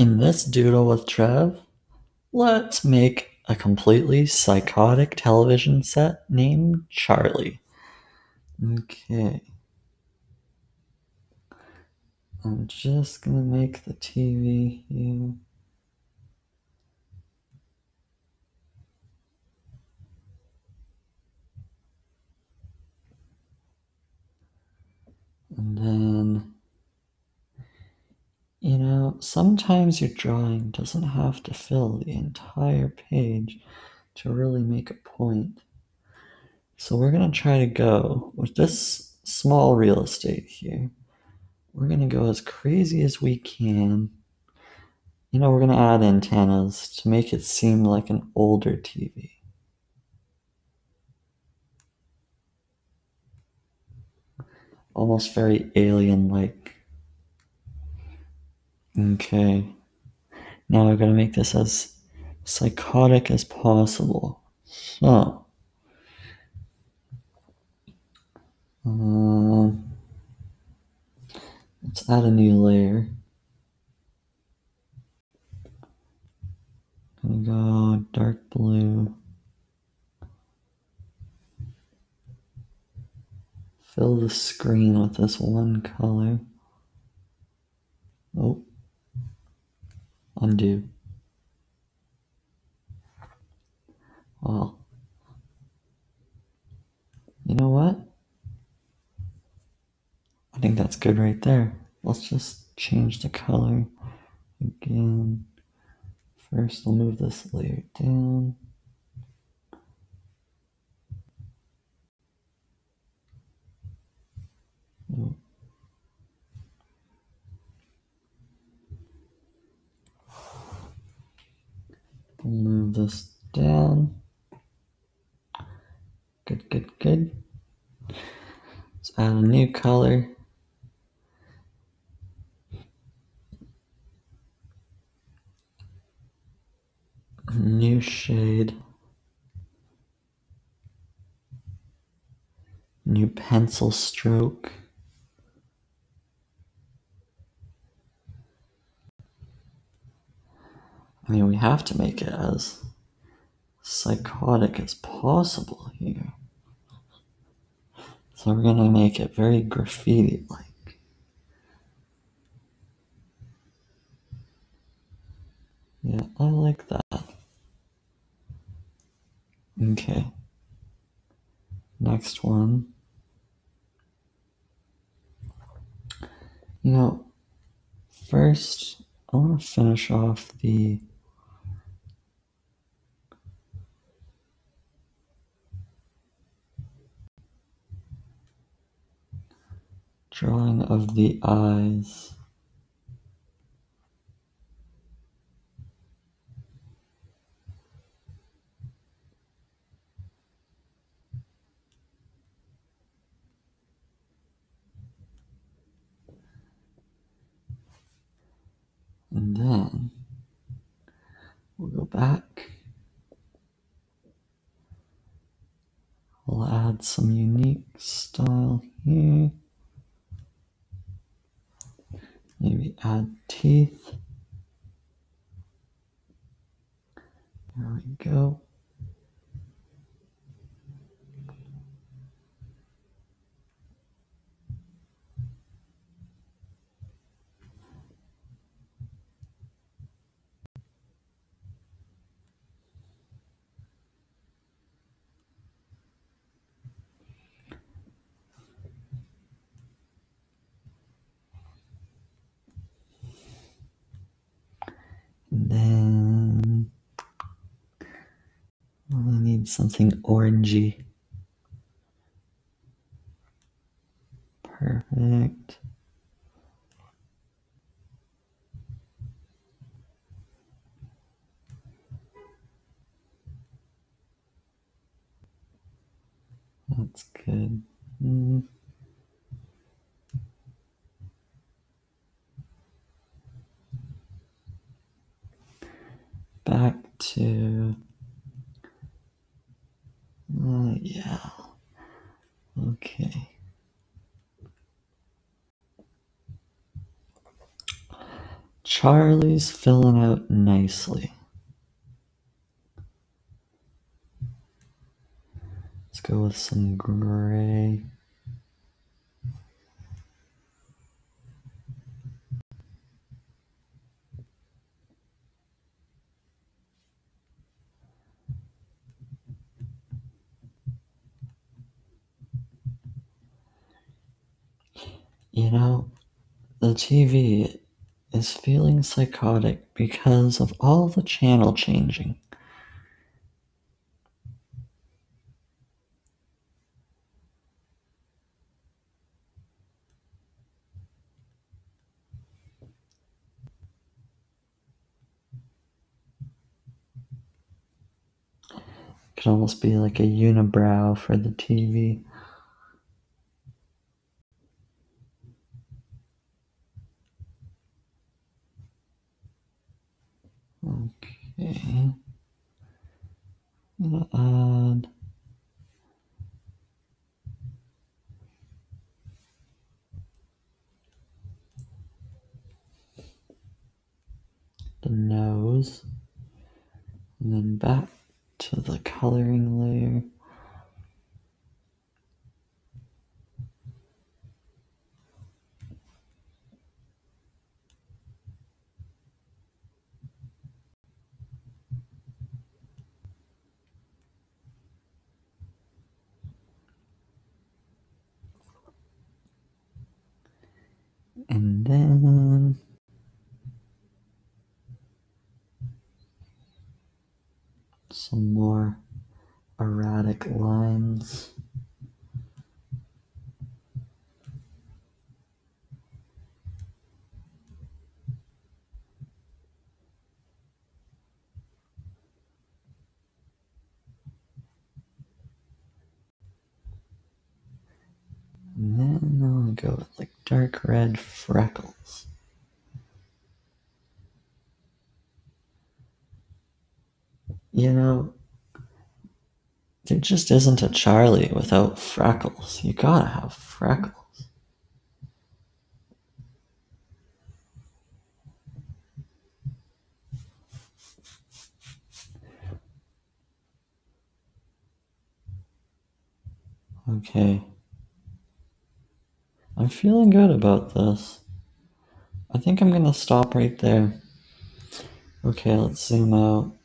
In this doodle with Trev, let's make a completely psychotic television set named Charlie. Okay. I'm just gonna make the TV here. And then, you know, sometimes your drawing doesn't have to fill the entire page to really make a point. So we're going to try to go with this small real estate here. We're going to go as crazy as we can. You know, we're going to add antennas to make it seem like an older TV. Almost very alien like. Okay. Now we're going to make this as psychotic as possible. So. Um, let's add a new layer. Gonna go dark blue. Fill the screen with this one color. Oh. Undo. Well. You know what? I think that's good right there. Let's just change the color again. First, I'll move this layer down. Oh. We'll move this down. Good, good, good. Let's add a new color. New shade. New pencil stroke. I mean, we have to make it as psychotic as possible here. So we're gonna make it very graffiti like. Yeah, I like that. Okay. Next one. You know, first, I want to finish off the drawing of the eyes. And then we'll go back. We'll add some unique style here. Maybe add teeth. There we go. Something orangey. Perfect. That's good. Mm. Back to. Uh, yeah. Okay. Charlie's filling out nicely. Let's go with some gray. You know, the TV is feeling psychotic because of all the channel changing. Could almost be like a unibrow for the TV. Okay. Gonna add the nose and then back to the coloring layer. And then some more erratic lines. And then I'll go with like dark red freckles. You know, there just isn't a Charlie without freckles. You gotta have freckles. Okay. I'm feeling good about this. I think I'm gonna stop right there. Okay, let's zoom out.